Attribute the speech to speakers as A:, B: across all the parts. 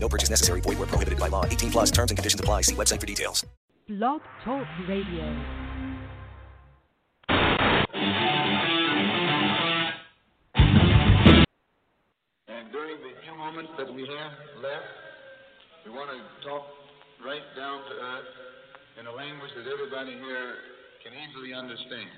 A: No purchase necessary. Void where prohibited by law. 18 plus terms and conditions apply. See website for details.
B: Blog Talk Radio.
C: And during the few moments that we have left, we want to talk right down to earth in a language that everybody here can easily understand.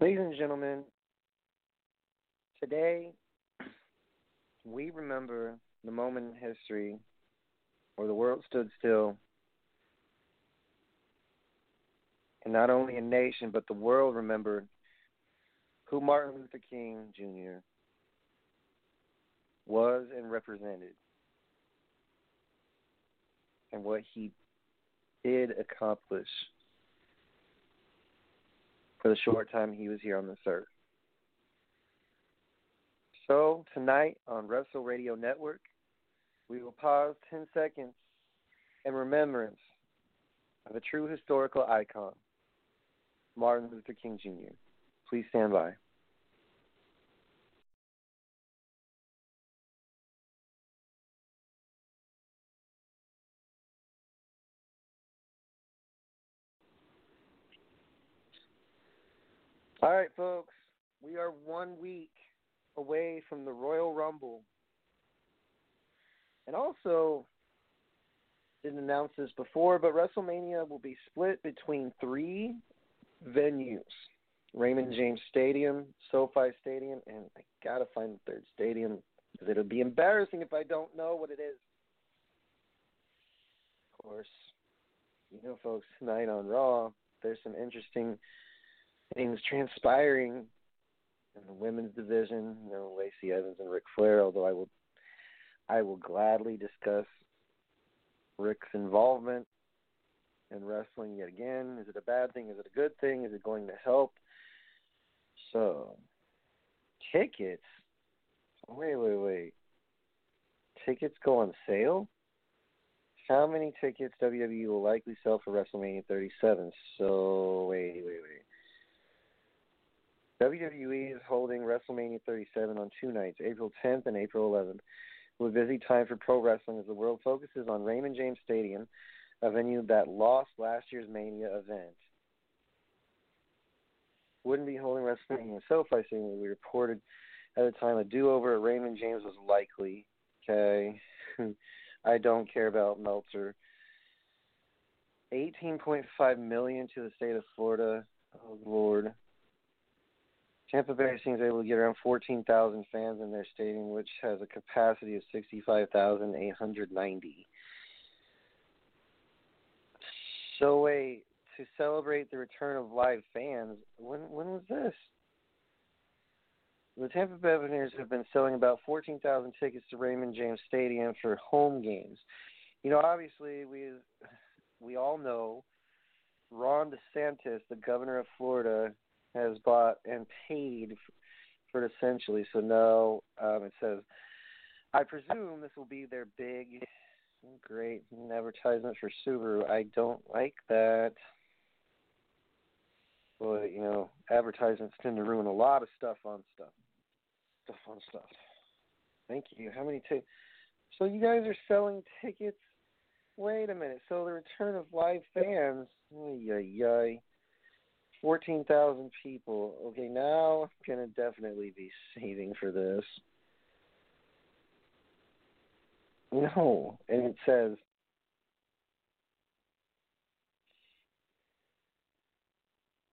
D: Ladies and gentlemen, today we remember the moment in history where the world stood still, and not only a nation, but the world remembered who Martin Luther King Jr. was and represented, and what he did accomplish for the short time he was here on this earth. So, tonight on Wrestle Radio Network, we will pause 10 seconds in remembrance of a true historical icon, Martin Luther King Jr. Please stand by. All right, folks, we are one week away from the Royal Rumble. And also, didn't announce this before, but WrestleMania will be split between three venues Raymond James Stadium, SoFi Stadium, and I gotta find the third stadium because it'll be embarrassing if I don't know what it is. Of course, you know, folks, tonight on Raw, there's some interesting things transpiring in the women's division. You know, Lacey Evans and Ric Flair. Although I will, I will gladly discuss Rick's involvement in wrestling yet again. Is it a bad thing? Is it a good thing? Is it going to help? So, tickets. Oh, wait, wait, wait. Tickets go on sale. How many tickets WWE will likely sell for WrestleMania 37? So, wait, wait, wait. WWE is holding WrestleMania 37 on two nights, April 10th and April 11th. It a busy time for pro wrestling as the world focuses on Raymond James Stadium, a venue that lost last year's Mania event. Wouldn't be holding WrestleMania in SoFi Stadium. We reported at the time a do-over at Raymond James was likely. Okay, I don't care about Meltzer. 18.5 million to the state of Florida. Oh Lord. Tampa Bay seems able to get around 14,000 fans in their stadium, which has a capacity of 65,890. So, wait, to celebrate the return of live fans, when when was this? The Tampa Bay Buccaneers have been selling about 14,000 tickets to Raymond James Stadium for home games. You know, obviously, we we all know Ron DeSantis, the governor of Florida, has bought and paid for it essentially. So no, um, it says, I presume this will be their big, great advertisement for Subaru. I don't like that. But you know, advertisements tend to ruin a lot of stuff on stuff. Stuff on stuff. Thank you. How many tickets? So you guys are selling tickets? Wait a minute. So the return of live fans? Yay, yay. 14,000 people. Okay, now I'm going to definitely be saving for this. No, and it says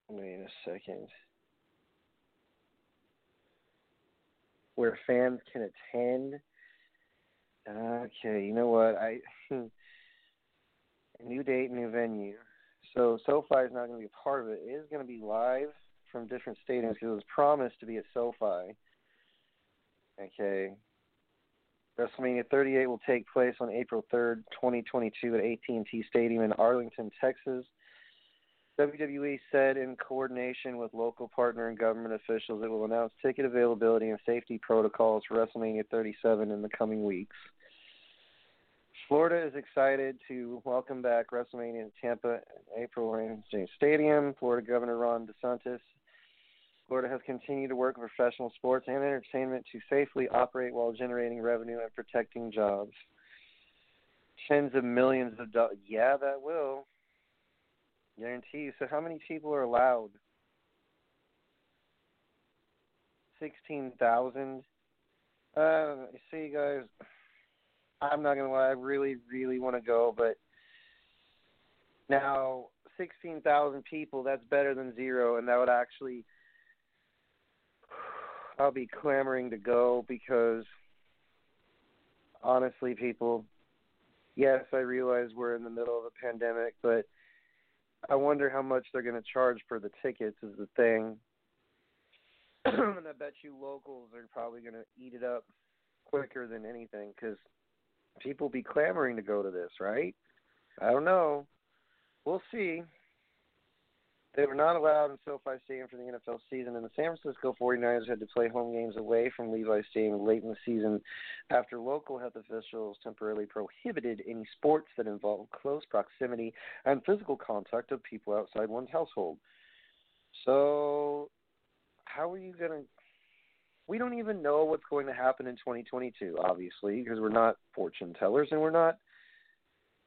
D: Wait a second. Where fans can attend. Okay, you know what? I new date, new venue. So SoFi is not going to be a part of it. It is going to be live from different stadiums because it was promised to be at SoFi. Okay. WrestleMania 38 will take place on April 3rd, 2022 at AT&T Stadium in Arlington, Texas. WWE said in coordination with local partner and government officials it will announce ticket availability and safety protocols for WrestleMania 37 in the coming weeks. Florida is excited to welcome back WrestleMania in Tampa, April in Stadium. Florida Governor Ron DeSantis. Florida has continued to work with professional sports and entertainment to safely operate while generating revenue and protecting jobs. Tens of millions of dollars. Yeah, that will. Guarantee. So, how many people are allowed? 16,000. Uh, see, guys, I'm not to lie. I really, really want to go, but now 16,000 people, that's better than zero, and that would actually. I'll be clamoring to go because honestly, people, yes, I realize we're in the middle of a pandemic, but I wonder how much they're going to charge for the tickets is the thing. and I bet you locals are probably going to eat it up quicker than anything because people be clamoring to go to this, right? I don't know. We'll see. They were not allowed in SoFi Stadium for the NFL season, and the San Francisco 49ers had to play home games away from Levi Stadium late in the season after local health officials temporarily prohibited any sports that involve close proximity and physical contact of people outside one's household. So, how are you going to? We don't even know what's going to happen in 2022, obviously, because we're not fortune tellers and we're not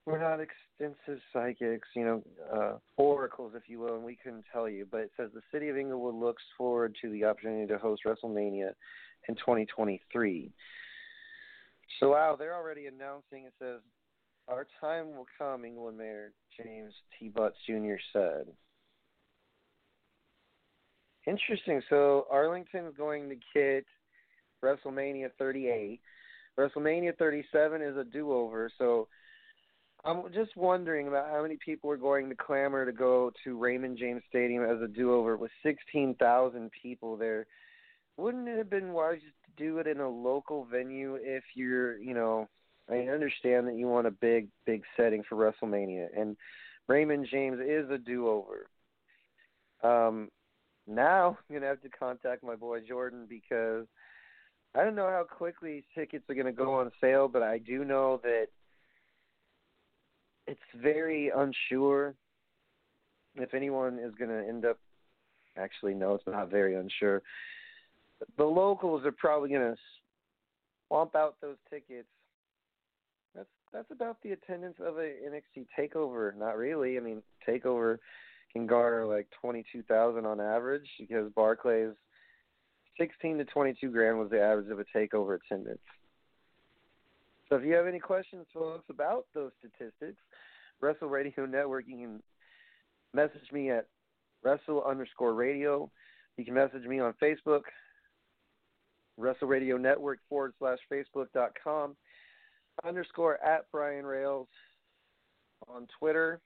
D: we're not extensive psychics, you know, uh, oracles, if you will, and we couldn't tell you. But it says the city of Inglewood looks forward to the opportunity to host WrestleMania in 2023. So, wow, they're already announcing. It says, "Our time will come," Inglewood Mayor James T. Butts Jr. said. Interesting. So Arlington's going to get WrestleMania 38. WrestleMania 37 is a do-over. So I'm just wondering about how many people are going to clamor to go to Raymond James Stadium as a do-over with 16,000 people there. Wouldn't it have been wise to do it in a local venue if you're, you know, I understand that you want a big, big setting for WrestleMania, and Raymond James is a do-over. Um, now I'm gonna have to contact my boy Jordan because I don't know how quickly tickets are gonna go on sale, but I do know that it's very unsure if anyone is to end up. Actually, no, it's not very unsure. The locals are probably to swamp out those tickets. That's that's about the attendance of a NXT takeover. Not really. I mean, takeover can garner like twenty two thousand on average because Barclays sixteen to twenty two grand was the average of a takeover attendance. So if you have any questions, folks, about those statistics, Wrestle Radio Network, you can message me at Wrestle underscore radio. You can message me on Facebook, Wrestle Radio Network forward slash Facebook dot com underscore at Brian Rails on Twitter.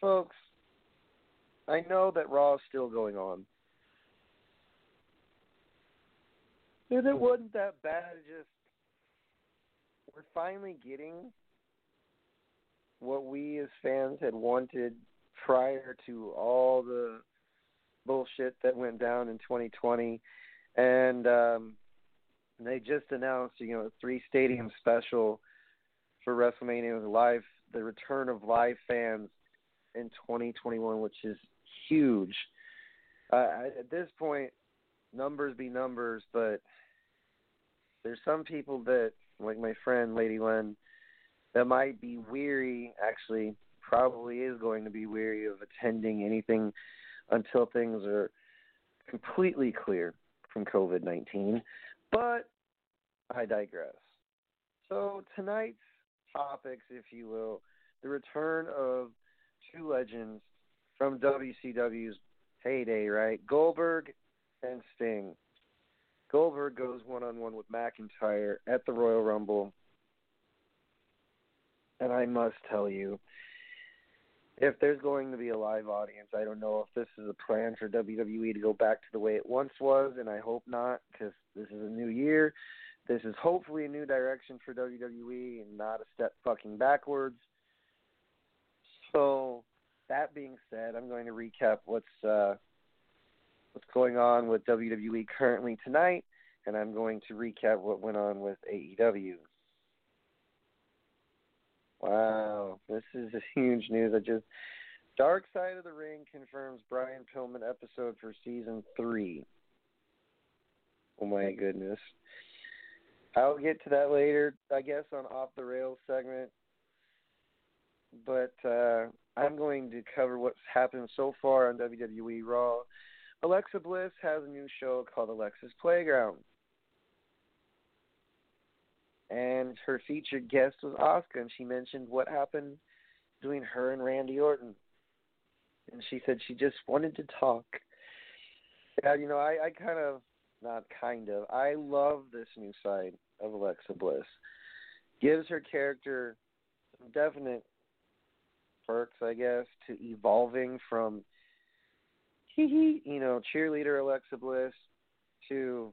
D: Folks, I know that Raw is still going on. And it wasn't that bad. It just we're finally getting what we as fans had wanted prior to all the bullshit that went down in 2020 and um they just announced you know a three stadium special for WrestleMania live the return of live fans in 2021, which is huge. Uh, at this point, numbers be numbers, but there's some people that, like my friend Lady Len, that might be weary. Actually, probably is going to be weary of attending anything until things are completely clear from COVID 19. But I digress. So, tonight's topics, if you will, the return of two legends from WCW's heyday, right? Goldberg and Sting. Goldberg goes one on one with McIntyre at the Royal Rumble. And I must tell you, if there's going to be a live audience, I don't know if this is a plan for WWE to go back to the way it once was, and I hope not, because this is a new year. This is hopefully a new direction for WWE and not a step fucking backwards. So, that being said, I'm going to recap what's uh, what's going on with WWE currently tonight, and I'm going to recap what went on with AEW. Wow, this is huge news. I just Dark Side of the Ring confirms Brian Pillman episode for season three. Oh my goodness. I'll get to that later, I guess, on Off the Rails segment. But uh, I'm going to cover what's happened so far on WWE Raw. Alexa Bliss has a new show called Alexa's Playground and her featured guest was Asuka, and she mentioned what happened between her and Randy Orton, and she said she just wanted to talk. Yeah, you know, I, I kind of, not kind of, I love this new side of Alexa Bliss. Gives her character some definite perks, I guess, to evolving from, you know, cheerleader Alexa Bliss to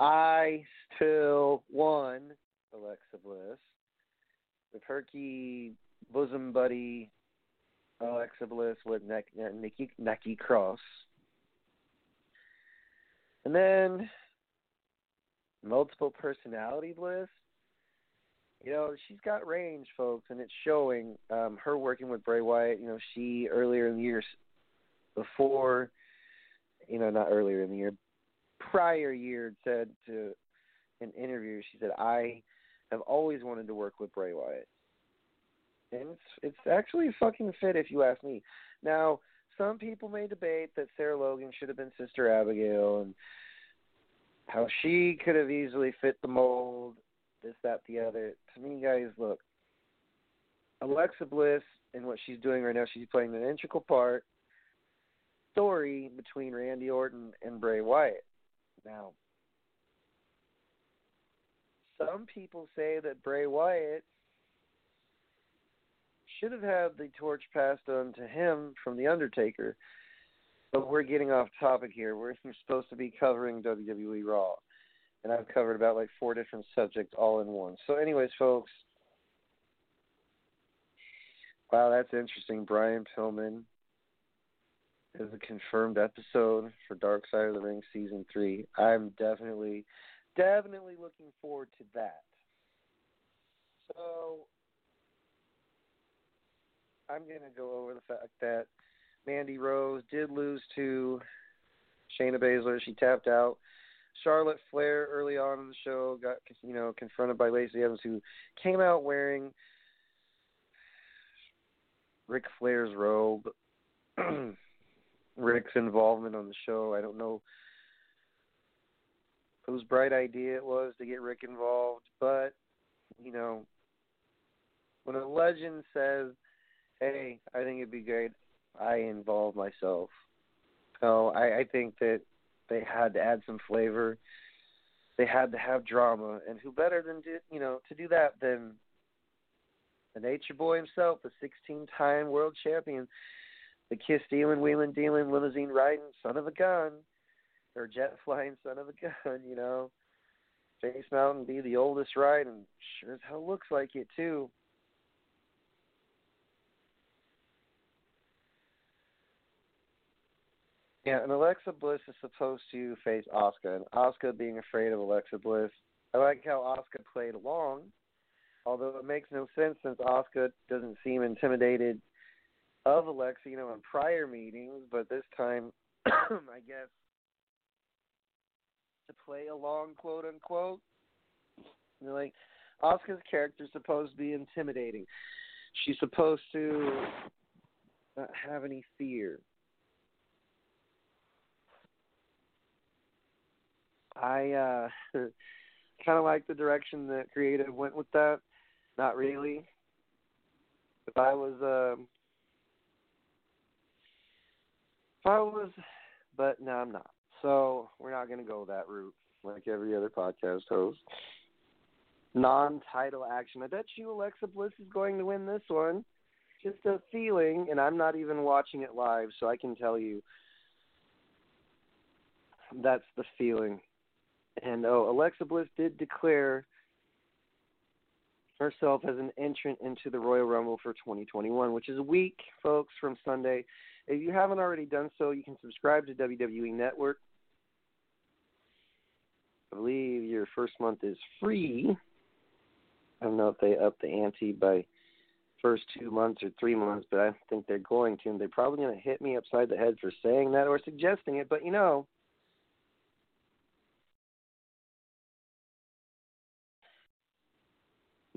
D: I still won Alexa Bliss. The perky bosom buddy Alexa Bliss with Nikki Nikki Cross. And then multiple personality bliss. You know, she's got range, folks, and it's showing. Um, her working with Bray Wyatt, you know, she earlier in the years before, you know, not earlier in the year, prior year said to an interview, she said, "I have always wanted to work with Bray Wyatt," and it's it's actually fucking fit if you ask me. Now, some people may debate that Sarah Logan should have been Sister Abigail and how she could have easily fit the mold, this, that, the other. To me, guys, look, Alexa Bliss and what she's doing right now, she's playing an integral part story between Randy Orton and Bray Wyatt. Now, some people say that Bray Wyatt should have had the torch passed on to him from The Undertaker. But we're getting off topic here. We're supposed to be covering WWE Raw. And I've covered about like four different subjects all in one. So, anyways, folks. Wow, that's interesting. Brian Pillman is a confirmed episode for Dark Side of the Ring season three. I'm definitely, definitely looking forward to that. So I'm gonna go over the fact that Mandy Rose did lose to Shayna Baszler. She tapped out. Charlotte Flair early on in the show got you know confronted by Lacey Evans, who came out wearing Ric Flair's robe. Rick's involvement on the show. I don't know whose bright idea it was to get Rick involved, but you know, when a legend says, "Hey, I think it'd be great," I involve myself. So I, I think that they had to add some flavor. They had to have drama, and who better than to, you know to do that than the Nature Boy himself, the 16-time world champion the kiss stealing, wheeling, dealing, limousine riding, son of a gun, or jet flying son of a gun, you know. Space Mountain be the oldest ride, and sure as hell looks like it too. Yeah, and Alexa Bliss is supposed to face Asuka, and Asuka being afraid of Alexa Bliss. I like how Asuka played along, Although it makes no sense since Asuka doesn't seem intimidated of Alexa, you know, in prior meetings, but this time, I guess, to play along, quote unquote. You're like, Asuka's character is supposed to be intimidating. She's supposed to not have any fear. I uh kind of like the direction that creative went with that. Not really. If I was um if I was but no I'm not. So we're not gonna go that route like every other podcast host. Non title action. I bet you Alexa Bliss is going to win this one. Just a feeling, and I'm not even watching it live, so I can tell you that's the feeling. And oh, Alexa Bliss did declare herself as an entrant into the Royal Rumble for 2021, which is a week, folks, from Sunday. If you haven't already done so, you can subscribe to WWE Network. I believe your first month is free. I don't know if they up the ante by first two months or three months, but I think they're going to. And they're probably going to hit me upside the head for saying that or suggesting it. But you know,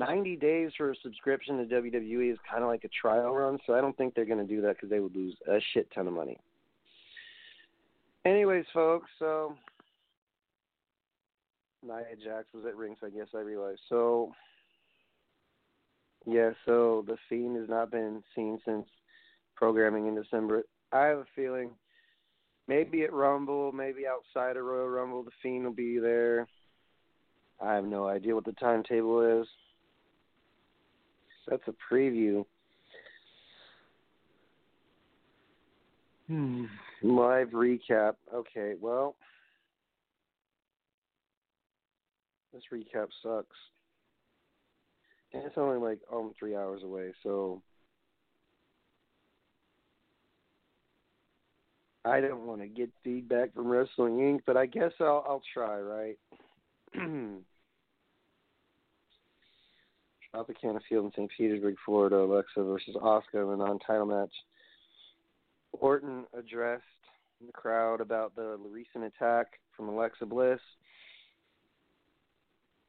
D: 90 days for a subscription to WWE is kind of like a trial run, so I don't think they're going to do that because they would lose a shit ton of money. Anyways, folks, so Nia Jax was at rings, I guess I realized. So, yeah, so The Fiend has not been seen since programming in December. I have a feeling maybe at Rumble, maybe outside of Royal Rumble, The Fiend will be there. I have no idea what the timetable is. That's a preview. Hmm. Live recap. Okay, well, this recap sucks. And it's only like um three hours away, so I don't want to get feedback from Wrestling Inc., but I guess I'll I'll try, right? Tropicana Field in St. Petersburg, Florida, Alexa versus Asuka in a non-title match. Orton addressed the crowd about the recent attack from Alexa Bliss.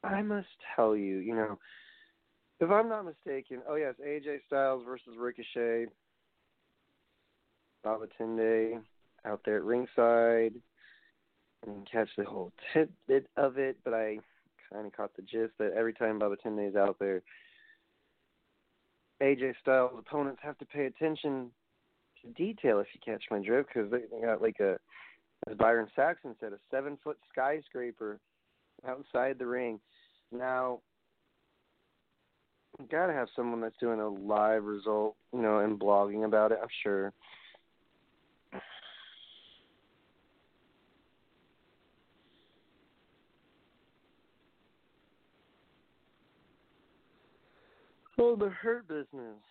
D: I must tell you, you know, if I'm not mistaken, oh yes, AJ Styles versus Ricochet. Baba Tunde out there at ringside. and catch the whole tidbit of it, but I kind of caught the gist that every time Baba Tunde is out there, AJ Styles opponents have to pay attention to detail. If you catch my drift, because they, they got like a, as Byron Saxton said, a seven foot skyscraper outside the ring. Now, you gotta have someone that's doing a live result, you know, and blogging about it. I'm sure. The hurt business.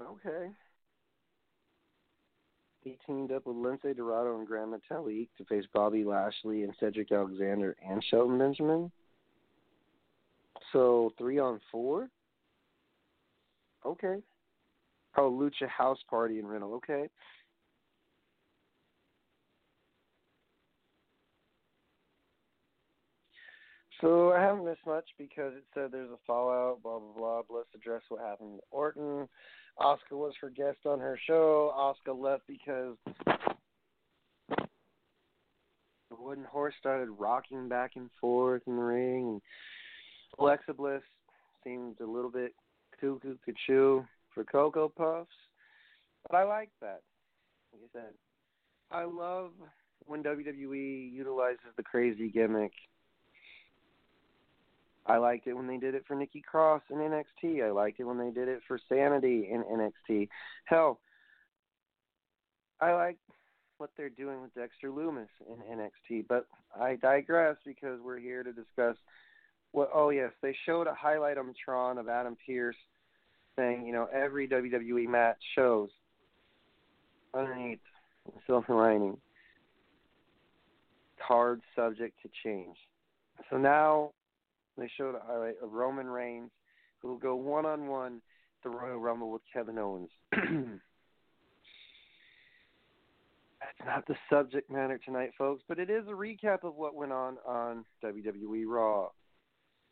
D: Okay. He teamed up with Lince Dorado and Gran Metalik to face Bobby Lashley and Cedric Alexander and Shelton Benjamin. So three on four. Okay. Oh, Lucha House Party in Rental. Okay. So I haven't missed much because it said there's a fallout, blah blah blah. Let's address what happened to Orton. Asuka was her guest on her show. Asuka left because the wooden horse started rocking back and forth in the ring. And Alexa Bliss seemed a little bit cuckoo cuckoo for Cocoa Puffs, but I like that. Like I said, I love when WWE utilizes the crazy gimmick I liked it when they did it for Nikki Cross in NXT. I liked it when they did it for Sanity in NXT. Hell, I like what they're doing with Dexter Lumis in NXT, but I digress because we're here to discuss what oh yes, they showed a highlight on Tron of Adam Pearce saying, you know, every WWE match shows underneath the silver lining cards subject to change. So now they showed a highlight of Roman Reigns who will go one on one the Royal Rumble with Kevin Owens. That's not the subject matter tonight, folks, but it is a recap of what went on on WWE Raw.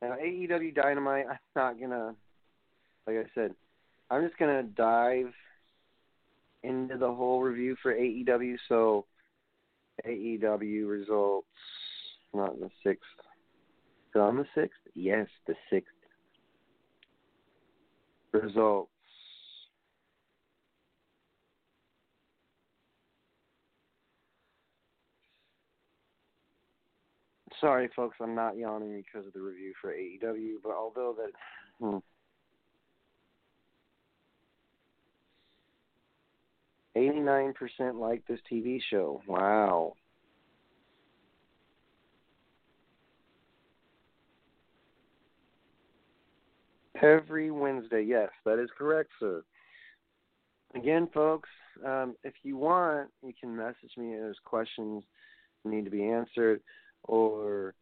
D: Now, AEW Dynamite, I'm not gonna, like I said, I'm just gonna dive into the whole review for AEW. So, AEW results, not the sixth. On the sixth, yes, the sixth results. Sorry, folks, I'm not yawning because of the review for AEW, but although that. Hmm. Eighty-nine percent like this TV show. Wow. Every Wednesday, yes, that is correct, sir. Again, folks, um, if you want, you can message me there's questions need to be answered or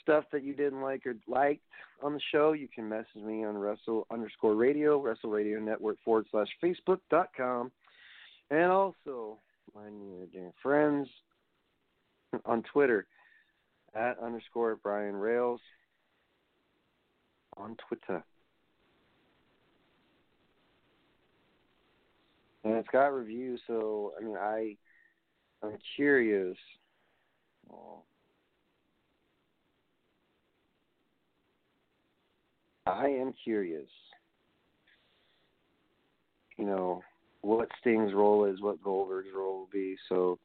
D: stuff that you didn't like or liked on the show. You can message me on Wrestle underscore radio, Wrestle Radio Network forward slash Facebook dot com, and also my new dear friends on Twitter at underscore Brian Rails on Twitter. And it's got reviews. So I mean, I I'm curious. I am curious. You know what Sting's role is, what Goldberg's role will be. So,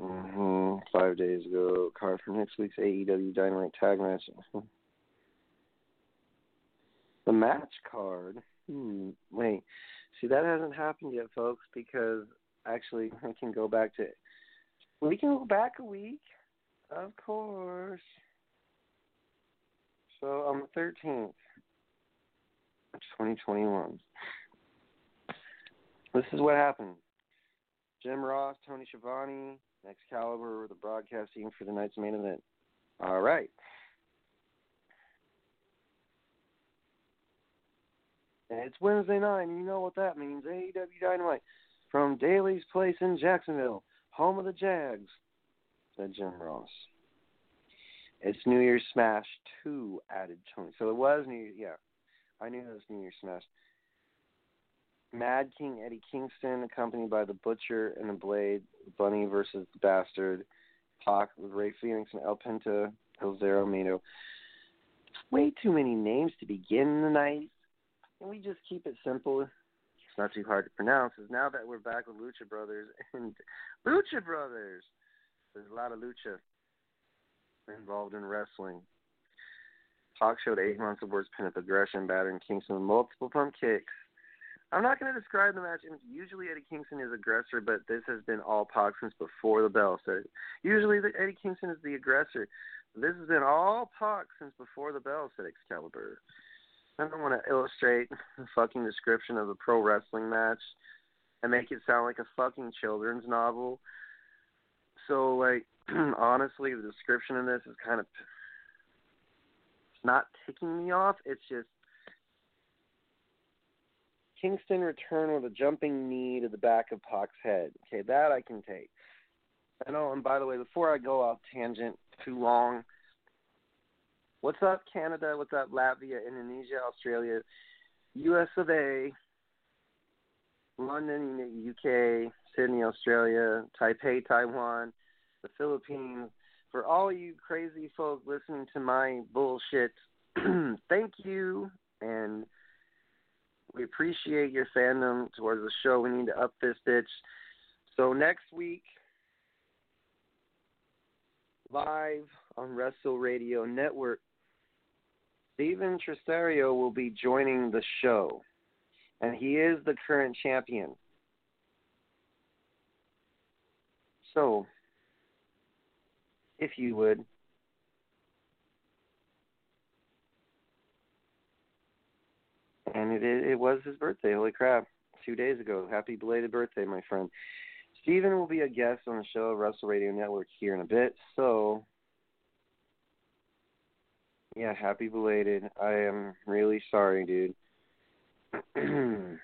D: mm-hmm, five days ago, card for next week's AEW Dynamite Tag Match. the match card. Hmm. Wait. See, that hasn't happened yet, folks, because actually we can go back to we can go back a week, of course. So on the thirteenth, twenty twenty one. This is what happened. Jim Ross, Tony Schiavone, Excalibur were the broadcast team for the night's main event. All right. It's Wednesday night, and you know what that means. AEW Dynamite from Daily's Place in Jacksonville, home of the Jags, said Jim Ross. It's New Year's Smash 2, added Tony. So it was New Year's, yeah. I knew it was New Year's Smash. Mad King Eddie Kingston, accompanied by the Butcher and the Blade, Bunny versus the Bastard, Pac with Rey Fenix and El Penta, El Zero Miedo. Way too many names to begin the night. Can we just keep it simple? It's not too hard to pronounce. Is now that we're back with Lucha Brothers and Lucha Brothers, there's a lot of lucha involved in wrestling. Talk showed eight months of words pin-up aggression, battering Kingston with multiple pump kicks. I'm not going to describe the match. Usually Eddie Kingston is aggressor, but this has been all Pac since before the bell. So usually the, Eddie Kingston is the aggressor. This has been all Pac since before the bell, said Excalibur. I don't want to illustrate the fucking description of a pro wrestling match and make it sound like a fucking children's novel. So, like, honestly, the description in this is kind of it's not ticking me off. It's just Kingston return with a jumping knee to the back of Pac's head. Okay, that I can take. I know. And by the way, before I go off tangent too long, What's up, Canada? What's up, Latvia, Indonesia, Australia, US of A, London, UK, Sydney, Australia, Taipei, Taiwan, the Philippines. For all you crazy folks listening to my bullshit, thank you. And we appreciate your fandom towards the show. We need to up this bitch. So next week, live on Wrestle Radio Network, Steven Tresario will be joining the show, and he is the current champion. So, if you would, and it it was his birthday. Holy crap! Two days ago. Happy belated birthday, my friend. Steven will be a guest on the show, of Wrestle Radio Network, here in a bit. So Yeah, happy belated. I am really sorry, dude.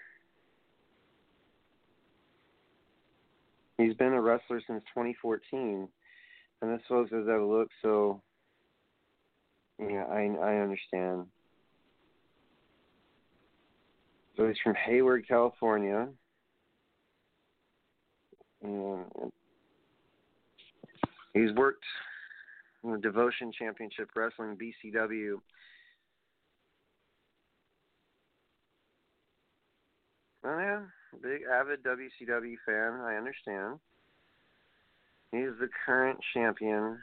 D: He's been a wrestler since 2014, and this folks has that look. So, yeah, I I understand. So he's from Hayward, California. And he's worked in the Devotion Championship Wrestling BCW. Oh yeah, big avid WCW fan. I understand. He's the current champion.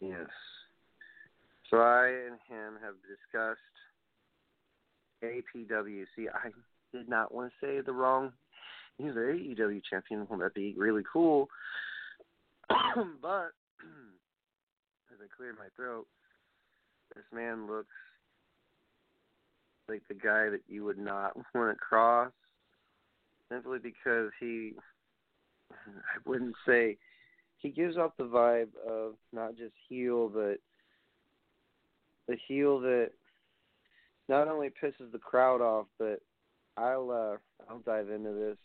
D: Yes. So I and him have discussed APW. See, I did not want to say the wrong. He's the AEW champion. Well, that'd be really cool. but as I clear my throat, this man looks like the guy that you would not want to cross, simply because he. I wouldn't say he gives off the vibe of not just heel, but the heel that not only pisses the crowd off, but I'll uh I'll dive into this.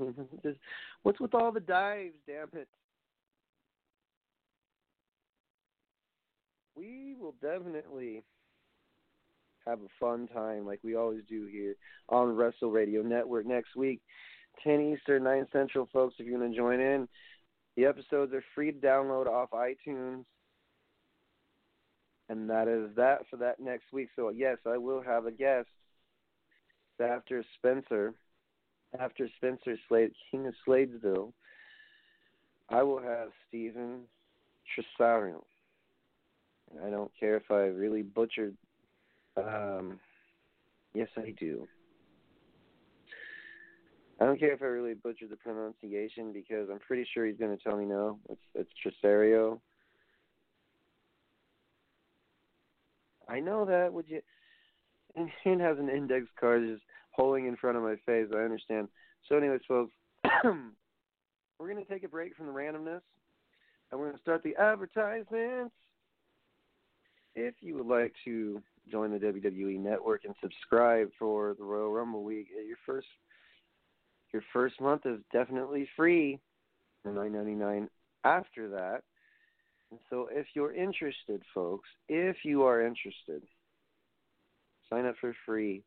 D: Just what's with all the dives, damn it? We will definitely have a fun time like we always do here on Wrestle Radio Network next week, 10 Eastern, 9 Central, folks. If you want to join in, the episodes are free to download off iTunes. And that is that for that next week. So, yes, I will have a guest after Spencer, after Spencer Slade, King of Sladesville. I will have Stephen Tresario. I don't care if I really butchered. Um, yes, I do. I don't care if I really butchered the pronunciation because I'm pretty sure he's going to tell me no. It's it's Tresario. I know that. Would you? And has an index card just holding in front of my face. I understand. So, anyways, folks, we're going to take a break from the randomness, and we're going to start the advertisements. If you would like to join the WWE Network and subscribe for the Royal Rumble week, eh, your first your first month is definitely free, nine ninety nine. After that, and so if you're interested, folks, if you are interested, sign up for free.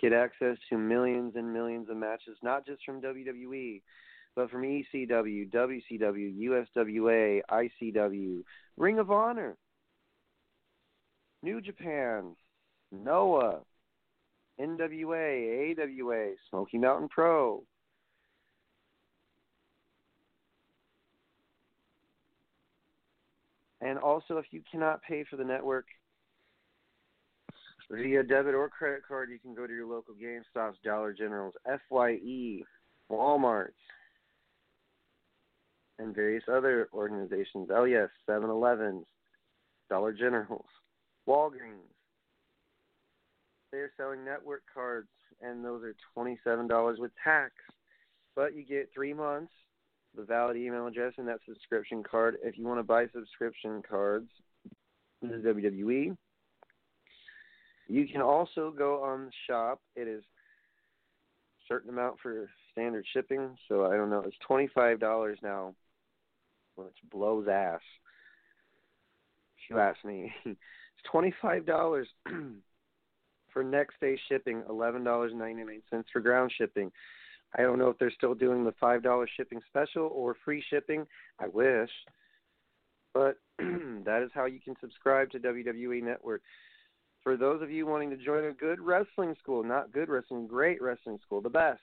D: Get access to millions and millions of matches, not just from WWE, but from ECW, WCW, USWA, ICW, Ring of Honor, New Japan, Noah, NWA, AWA, Smoky Mountain Pro. And also, if you cannot pay for the network via debit or credit card, you can go to your local GameStops, Dollar Generals, FYE, Walmarts, and various other organizations. Oh, yes, 7 Elevens, Dollar Generals, Walgreens. They're selling network cards, and those are $27 with tax. But you get three months, the valid email address, and that subscription card. If you want to buy subscription cards, this is WWE. You can also go on the shop. It is a certain amount for standard shipping, so I don't know. It's twenty five dollars now, which blows ass. If you ask me, it's twenty five dollars for next day shipping, eleven dollars ninety nine cents for ground shipping. I don't know if they're still doing the five dollar shipping special or free shipping. I wish, but that is how you can subscribe to WWE Network. For those of you wanting to join a good wrestling school, not good wrestling, great wrestling school, the best,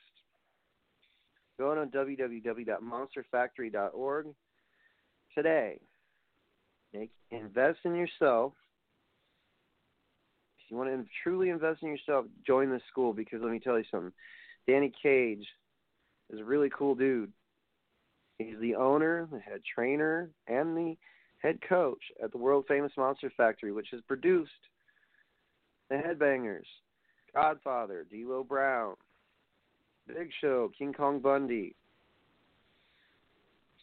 D: go on www.monsterfactory.org today. Make, invest in yourself. You want to truly invest in yourself, join this school because let me tell you something. Danny Cage is a really cool dude. He's the owner, the head trainer, and the head coach at the world famous Monster Factory, which has produced the Headbangers, Godfather, D'Lo Brown, Big Show, King Kong Bundy,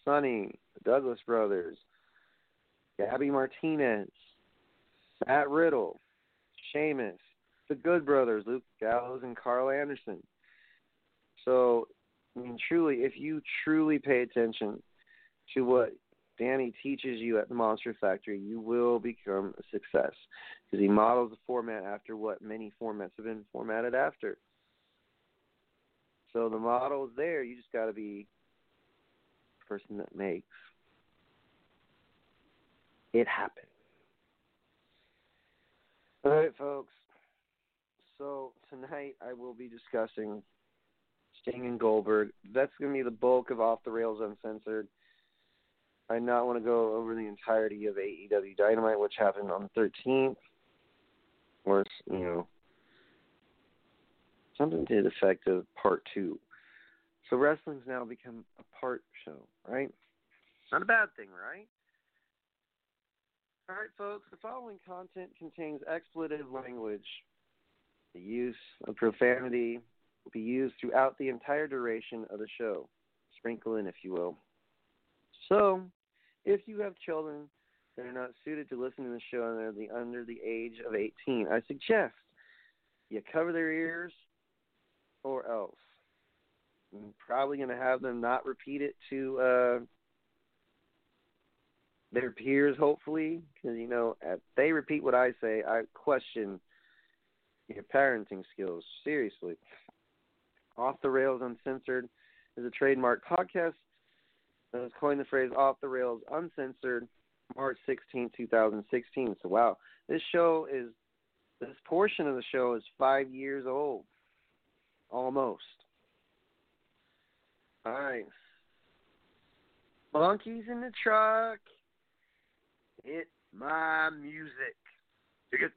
D: Sonny, the Douglas Brothers, Gabby Martinez, Matt Riddle, Sheamus, the Good Brothers, Luke Gallows, and Karl Anderson. So, I mean, truly, if you truly pay attention to what Danny teaches you at the Monster Factory, you will become a success because he models the format after what many formats have been formatted after. So the model is there. You just got to be the person that makes it happen. All right, folks. So tonight I will be discussing Sting and Goldberg. That's going to be the bulk of Off the Rails Uncensored. I not want to go over the entirety of AEW Dynamite, which happened on the 13th, or you know, something to the effect of part two. So wrestling's now become a part show, right? Not a bad thing, right? All right, folks. The following content contains expletive language. The use of profanity will be used throughout the entire duration of the show. Sprinkle in, if you will. So, if you have children that are not suited to listen to the show and they're the, under the age of 18, I suggest you cover their ears or else. I'm probably going to have them not repeat it to uh, their peers, hopefully, because, you know, if they repeat what I say, I question your parenting skills. Seriously. Off the Rails Uncensored is a trademark podcast that has coined the phrase off the rails uncensored March 16, 2016. So, wow, this show is, this portion of the show is five years old. Almost. All right. Monkeys in the truck. Hit my music. Dig it.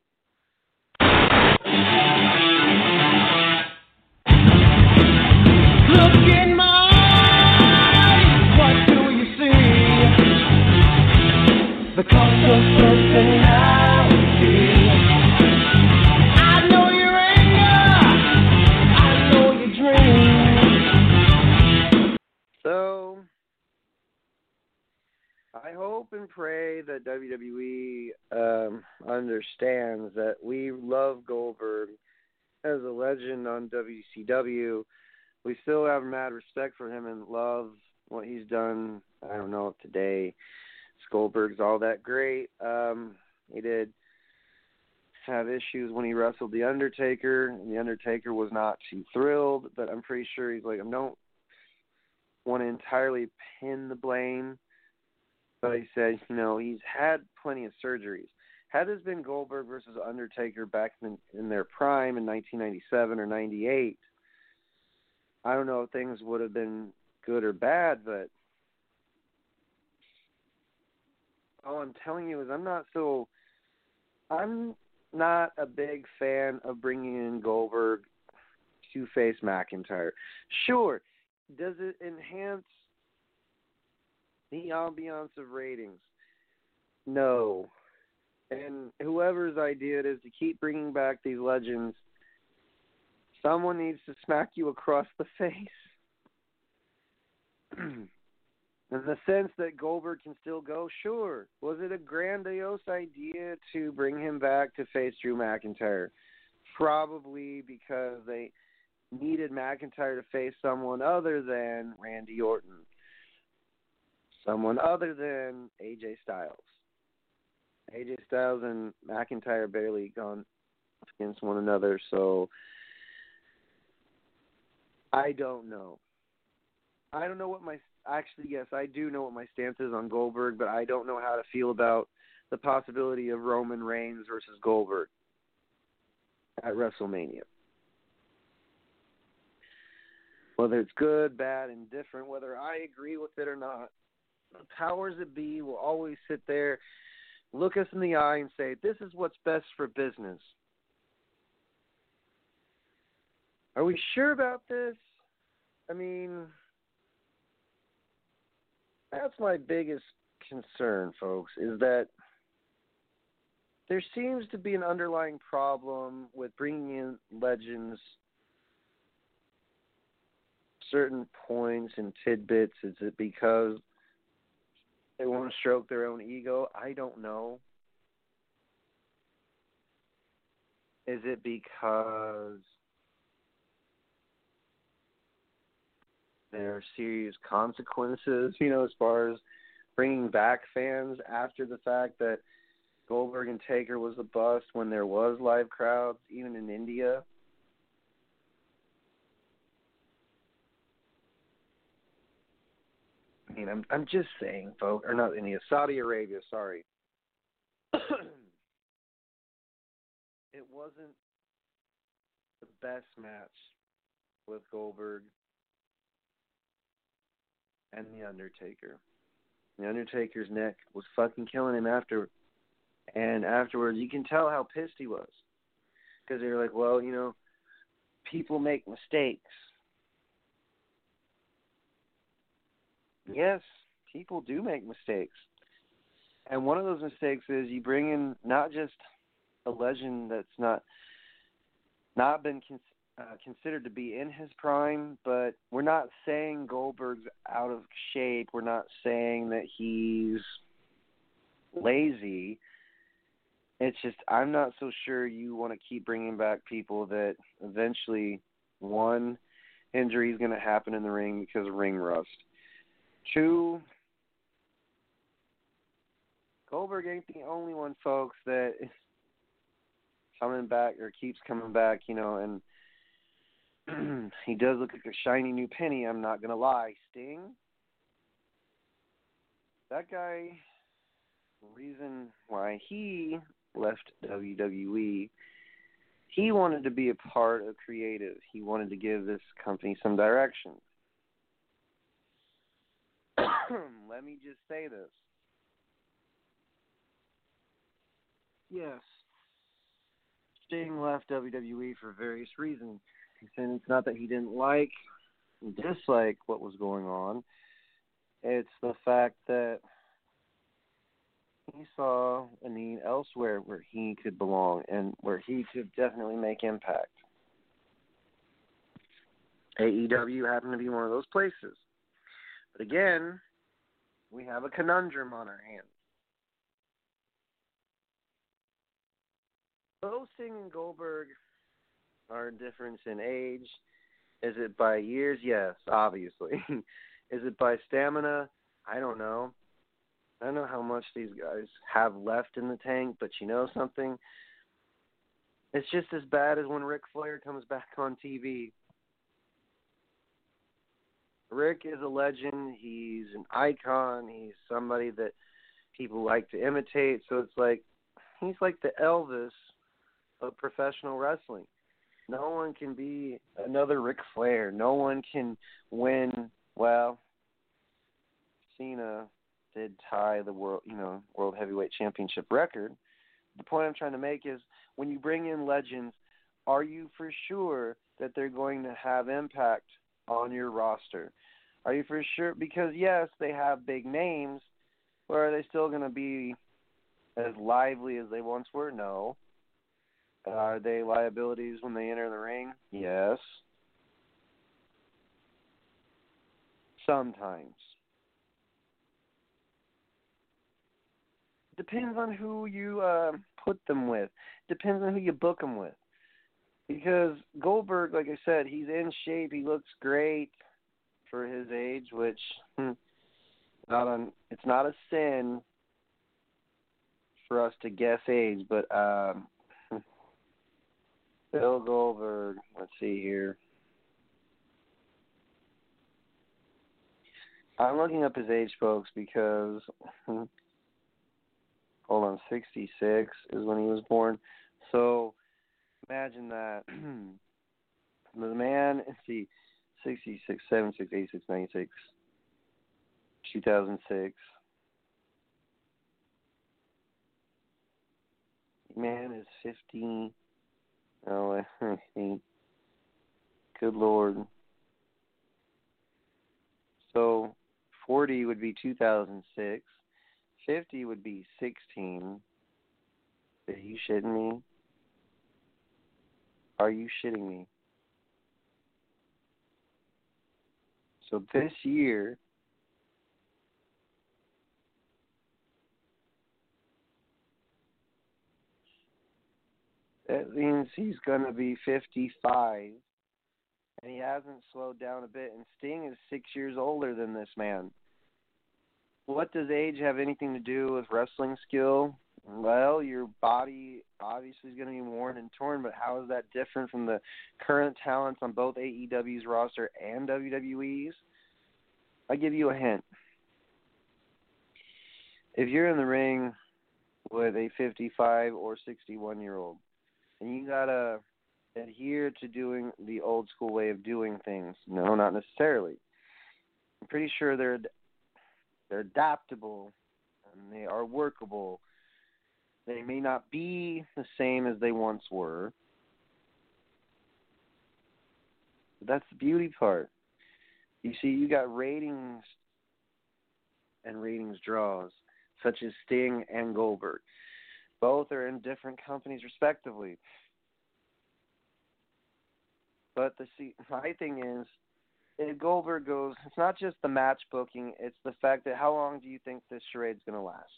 E: Look in my eyes, what do you see? The cult of personality.
D: Hope and pray that WWE um, understands that we love Goldberg as a legend on WCW. We still have mad respect for him and love what he's done. I don't know if today Goldberg's all that great. Um, he did have issues when he wrestled The Undertaker, and The Undertaker was not too thrilled, but I'm pretty sure he's like, I don't want to entirely pin the blame, but he said, you know, he's had plenty of surgeries. Had this been Goldberg versus Undertaker back in, in their prime in 1997 or 98, I don't know if things would have been good or bad, but all I'm telling you is I'm not so I'm not a big fan of bringing in Goldberg to face McIntyre. Sure, does it enhance the ambiance of ratings? No. And whoever's idea it is to keep bringing back these legends, someone needs to smack you across the face. In the sense that Goldberg can still go, sure. Was it a grandiose idea to bring him back to face Drew McIntyre? Probably because they needed McIntyre to face someone other than Randy Orton, someone other than AJ Styles. AJ Styles and McIntyre barely gone against one another, so I don't know. I don't know what my actually yes, I do know what my stance is on Goldberg, but I don't know how to feel about the possibility of Roman Reigns versus Goldberg at WrestleMania. Whether it's good, bad, indifferent, whether I agree with it or not, the powers that be will always sit there, look us in the eye, and say, This is what's best for business. Are we sure about this? I mean, that's my biggest concern, folks, is that there seems to be an underlying problem with bringing in legends certain points and tidbits is it because They want to stroke their own ego. I don't know. Is it because there are serious consequences, you know, as far as bringing back fans after the fact that Goldberg and Taker was a bust when there was live crowds, even in India? I'm I'm just saying, folks, or not India, Saudi Arabia. Sorry, it wasn't the best match with Goldberg and the Undertaker. The Undertaker's neck was fucking killing him after, and afterwards you can tell how pissed he was, because they were like, well, you know, people make mistakes. Yes, people do make mistakes. And one of those mistakes is you bring in not just a legend that's not not been con- uh, considered to be in his prime, but we're not saying Goldberg's out of shape. We're not saying that he's lazy. It's just I'm not so sure you want to keep bringing back people that eventually one injury is going to happen in the ring because of ring rust. Two, Goldberg ain't the only one, folks, that is coming back or keeps coming back, you know, and he does look like a shiny new penny, I'm not going to lie. Sting, that guy, reason why he left WWE, he wanted to be a part of creative. He wanted to give this company some direction. Let me just say this. Yes, Sting left WWE for various reasons. And it's not that he didn't like, dislike what was going on. It's the fact that he saw a need elsewhere where he could belong and where he could definitely make impact. AEW happened to be one of those places. But again, we have a conundrum on our hands. Both and Goldberg are a difference in age. Is it by years? Yes, obviously. Is it by stamina? I don't know. I don't know how much these guys have left in the tank, but you know something? It's just as bad as when Ric Flair comes back on TV. Ric is a legend. He's an icon. He's somebody that people like to imitate. So it's like he's like the Elvis of professional wrestling. No one can be another Ric Flair. No one can win. Well, Cena did tie the world, you know, world heavyweight championship record. The point I'm trying to make is when you bring in legends, are you for sure that they're going to have impact on your roster? Are you for sure? Because yes, they have big names, but are they still going to be as lively as they once were? No. Are they liabilities when they enter the ring? Yes. Sometimes. Depends on who you uh, put them with. Depends on who you book them with. Because Goldberg, like I said, he's in shape. He looks great for his age, which hmm, not on. It's not a sin for us to guess age, but um, Bill Goldberg. Let's see here. I'm looking up his age, folks, because hold on, 66 is when he was born. So imagine that. the man, see, 66, 76, 86, 96, 2006. Man is 15. Oh, I. Good Lord. So 40 would be 2006. 50 would be 16. Are you shitting me? Are you shitting me? So this year, that means he's going to be 55, and he hasn't slowed down a bit. And Sting is six years older than this man. What does age have anything to do with wrestling skill? Well, your body obviously is going to be worn and torn, but how is that different from the current talents on both AEW's roster and WWE's? I give you a hint. If you're in the ring with a 55 or 61 year old, and you gotta adhere to doing the old school way of doing things, no, not necessarily. I'm pretty sure they're they're adaptable and they are workable they may not be the same as they once were. But that's the beauty part. You see, you got ratings and ratings draws, such as Sting and Goldberg. Both are in different companies, respectively. But the see, my thing is, if Goldberg goes, it's not just the match booking; it's the fact that how long do you think this charade's going to last?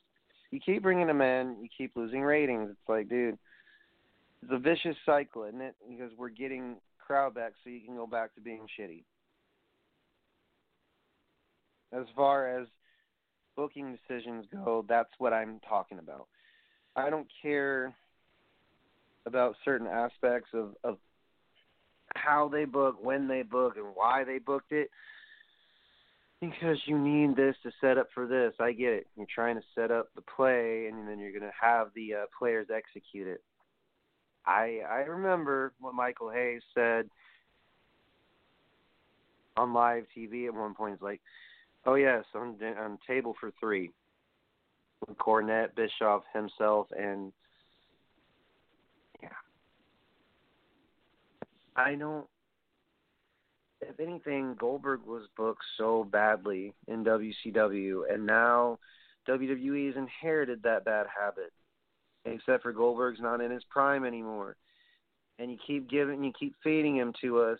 D: You keep bringing them in, you keep losing ratings. It's like, dude, it's a vicious cycle, isn't it? Because we're getting crowd back, so you can go back to being shitty. As far as booking decisions go, that's what I'm talking about. I don't care about certain aspects of, of how they book, when they book, and why they booked it. Because you need this to set up for this. I get it. You're trying to set up the play, and then you're going to have the uh, players execute it. I I remember what Michael Hayes said on live TV at one point. It's like, "Oh yes, on on table for three, with Cornette, Bischoff, himself, and yeah." I don't if anything, Goldberg was booked so badly in WCW, and now WWE has inherited that bad habit. Except for Goldberg's not in his prime anymore, and you keep giving, you keep feeding him to us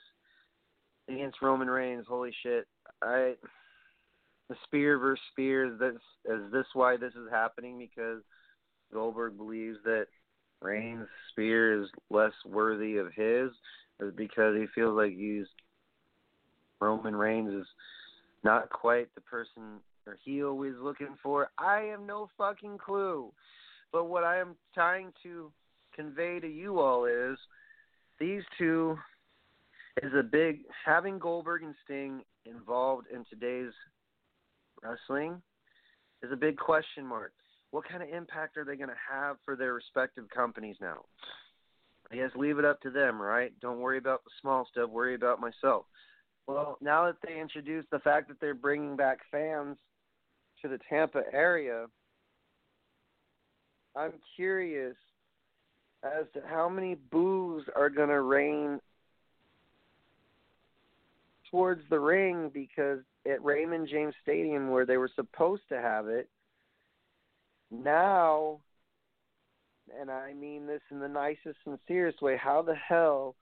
D: against Roman Reigns. Holy shit! I the spear versus spear. This is this why this is happening because Goldberg believes that Reigns' spear is less worthy of his, is because he feels like he's Roman Reigns is not quite the person or heel he's looking for. I have no fucking clue. But what I am trying to convey to you all is these two is a big having Goldberg and Sting involved in today's wrestling is a big question mark. What kind of impact are they going to have for their respective companies now? I guess leave it up to them, right? Don't worry about the small stuff. Worry about myself. Well, now that they introduced the fact that they're bringing back fans to the Tampa area, I'm curious as to how many boos are going to rain towards the ring because at Raymond James Stadium, where they were supposed to have it, now, and I mean this in the nicest, sincerest way, how the hell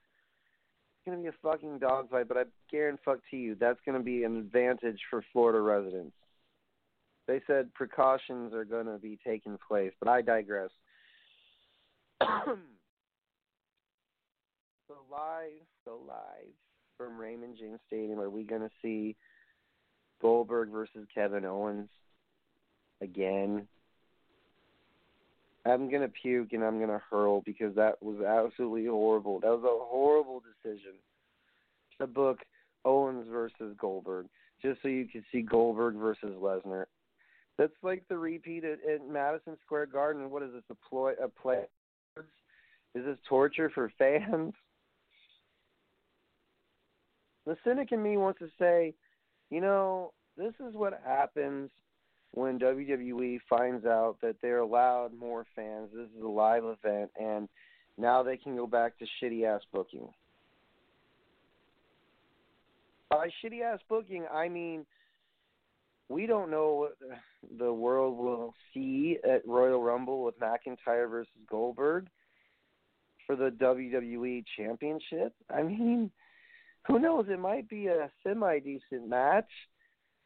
D: going to be a fucking dogfight, but I guarantee fuck to you that's going to be an advantage for Florida residents. They said precautions are going to be taking place, but I digress. so live, so live from Raymond James Stadium, are we going to see Goldberg versus Kevin Owens again? I'm gonna puke and I'm gonna hurl because that was absolutely horrible. That was a horrible decision to book Owens versus Goldberg just so you could see Goldberg versus Lesnar. That's like the repeat at, at Madison Square Garden. What is this? A ploy? A play? Is this torture for fans? The cynic in me wants to say, you know, this is what happens when WWE finds out that they're allowed more fans. This is a live event, and now they can go back to shitty ass booking. By shitty ass booking, I mean we don't know what the world will see at Royal Rumble with McIntyre versus Goldberg for the WWE Championship. I mean, who knows? It might be a semi decent match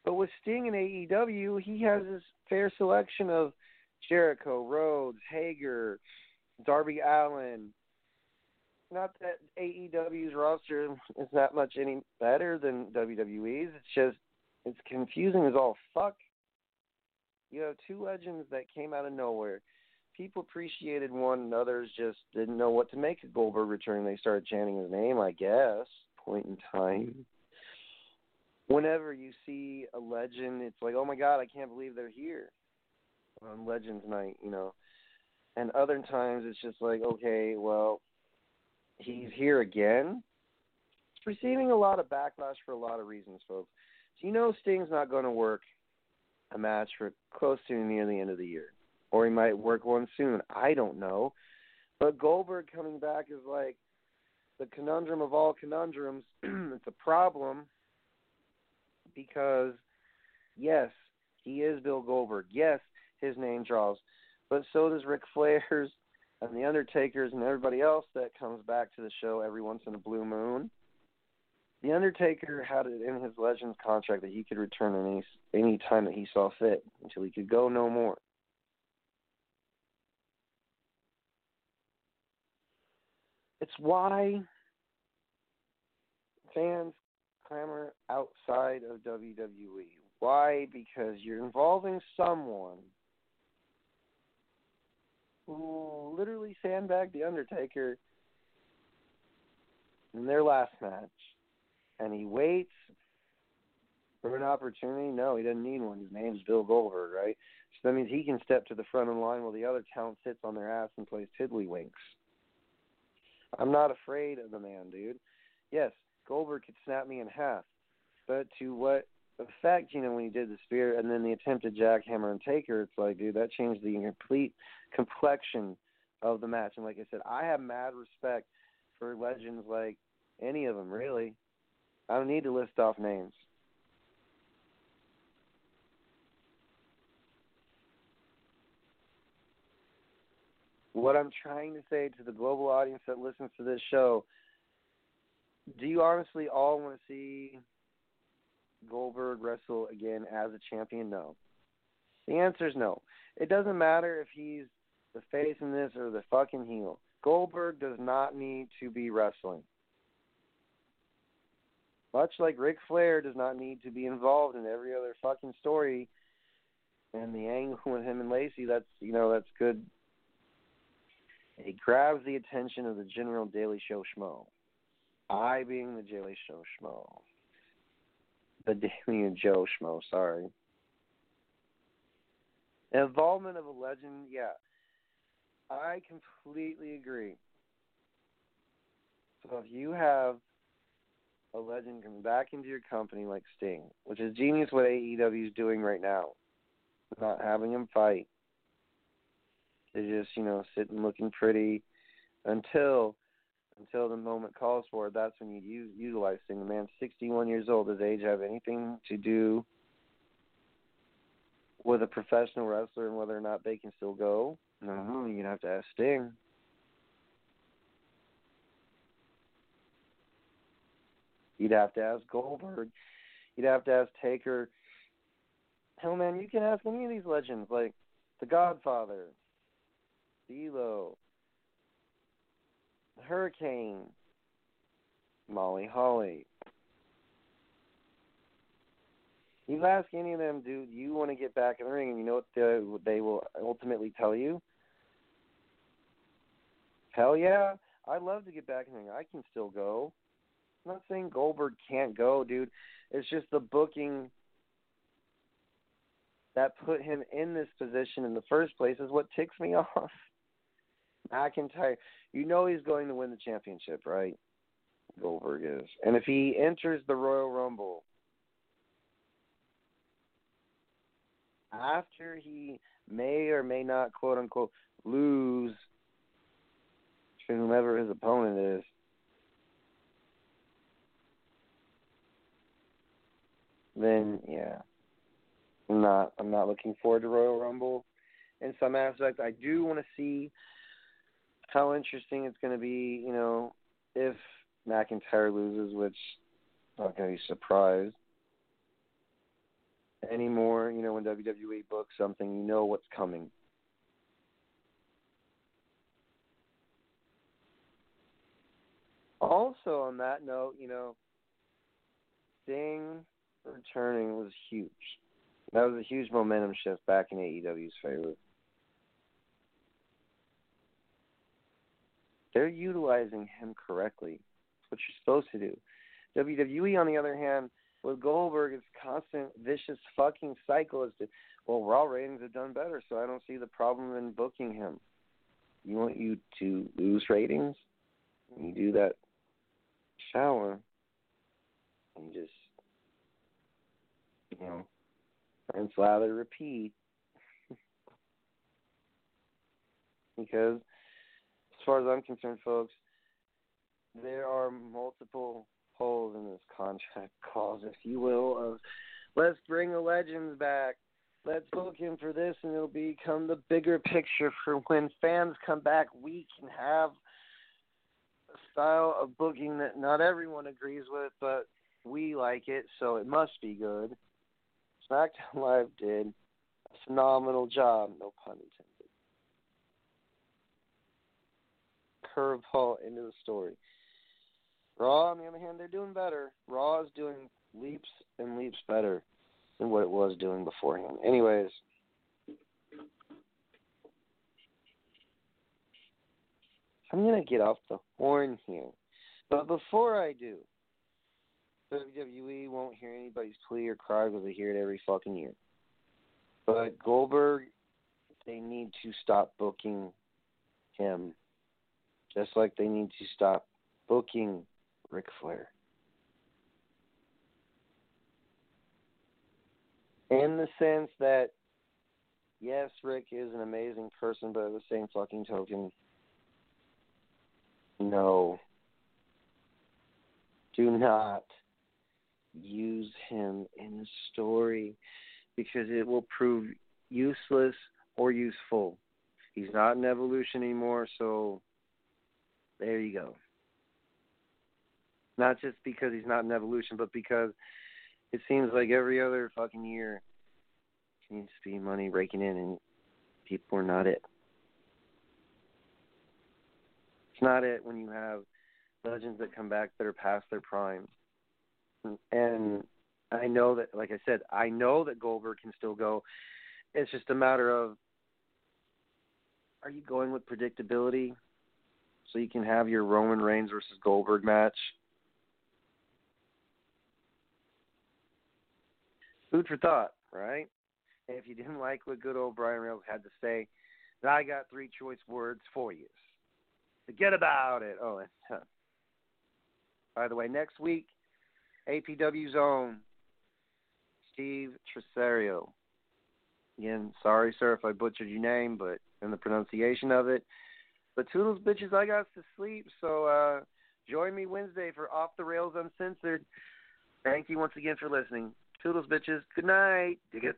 D: but with Sting in AEW, he has his fair selection of Jericho, Rhodes, Hager, Darby Allin. not that AEW's roster is that much any better than WWE's. It's just it's confusing as all fuck. You have two legends that came out of nowhere. People appreciated one, and others just didn't know what to make of Goldberg returning. They started chanting his name, I guess. Point in time. Whenever you see a legend, it's like, oh my god, I can't believe they're here on Legends Night, you know. And other times it's just like, okay, well, he's here again. It's receiving a lot of backlash for a lot of reasons, folks. So you know Sting's not going to work a match for close to near the end of the year, or he might work one soon. I don't know. But Goldberg coming back is like the conundrum of all conundrums. it's a problem because, yes, he is Bill Goldberg. Yes, his name draws, but so does Ric Flair's and the Undertaker's and everybody else that comes back to the show every once in a blue moon. The Undertaker had it in his Legends contract that he could return any any time that he saw fit until he could go no more. It's why fans clamor outside of WWE. Why? Because you're involving someone who literally sandbagged The Undertaker in their last match. And he waits for an opportunity. No, he doesn't need one. His name's Bill Goldberg, right? So that means he can step to the front of the line while the other talent sits on their ass and plays tiddlywinks. I'm not afraid of the man, dude. Yes, Goldberg could snap me in half, but to what effect, you know, when he did the spear and then the attempted jackhammer and taker, it's like, dude, that changed the complete complexion of the match. And like I said, I have mad respect for legends like any of them, really. I don't need to list off names. What I'm trying to say to the global audience that listens to this show, do you honestly all want to see Goldberg wrestle again as a champion? No. The answer is no. It doesn't matter if he's the face in this or the fucking heel. Goldberg does not need to be wrestling. Much like Ric Flair does not need to be involved in every other fucking story and the angle with him and Lacey, that's you know, that's good. It grabs the attention of the general Daily Show schmo. I being the Daily Show schmo the Daily Joe schmo. Sorry. Involvement of a legend, yeah. I completely agree. So if you have a legend coming back into your company like Sting, which is genius what AEW is doing right now, not having him fight. They're just, you know, sitting looking pretty until until the moment calls for it, that's when you use utilize Sting. The man's 61 years old. Does age have anything to do with a professional wrestler and whether or not they can still go? No, you'd have to ask Sting. You'd have to ask Goldberg. You'd have to ask Taker. Hell, man, you can ask any of these legends, like The Godfather, D'Lo, Hurricane, Molly Holly. You ask any of them, do you want to get back in the ring? And you know what they, they will ultimately tell you? Hell yeah, I'd love to get back in the ring. I can still go. I'm not saying Goldberg can't go, dude. It's just the booking that put him in this position in the first place is what ticks me off. McIntyre, you know he's going to win the championship, right? Goldberg is. And if he enters the Royal Rumble after he may or may not quote unquote lose to whomever his opponent is, then yeah. I'm not I'm not looking forward to Royal Rumble in some aspects. I do want to see how interesting it's going to be, you know, if McIntyre loses, which I'm not going to be surprised anymore. You know, when WWE books something, you know what's coming. Also, on that note, you know, Sting returning was huge. That was a huge momentum shift back in AEW's favor. They're utilizing him correctly. That's what you're supposed to do. WWE, on the other hand, with Goldberg, it's constant vicious fucking cycle as to, well, Raw ratings have done better, so I don't see the problem in booking him. You want you to lose ratings? You do that shower and just, you know, rinse, lather, repeat. because, far as I'm concerned, folks, there are multiple holes in this contract clause, if you will, of let's bring the legends back. Let's book him for this, and it'll become the bigger picture for when fans come back. We can have a style of booking that not everyone agrees with, but we like it, so it must be good. SmackDown Live did a phenomenal job, no pun intended. Curveball into the story. Raw, on the other hand, they're doing better. Raw is doing leaps and leaps better than what it was doing beforehand. Anyways, I'm gonna get off the horn here, but before I do, WWE won't hear anybody's plea or cry because they hear it every fucking year. But Goldberg, they need to stop booking him, just like they need to stop booking Ric Flair. In the sense that, yes, Ric is an amazing person, but at the same fucking token, no. Do not use him in a story because it will prove useless or useful. He's not in evolution anymore, so there you go. Not just because he's not in evolution, but because it seems like every other fucking year seems to be money raking in and people are not it. It's not it when you have legends that come back that are past their prime. And I know that like I said, I know that Goldberg can still go. It's just a matter of are you going with predictability so you can have your Roman Reigns versus Goldberg match? Food for thought, right? If you didn't like what good old Brian Reynolds had to say, I got three choice words for you. Forget about it. Oh, and, uh, by the way, next week, APW Zone, Steve Tresario. Again, sorry, sir, if I butchered your name, but and the pronunciation of it. But toodles, bitches, I got to sleep. So uh, join me Wednesday for Off the Rails Uncensored. Thank you once again for listening. Toodles, bitches. Good night. Dig it.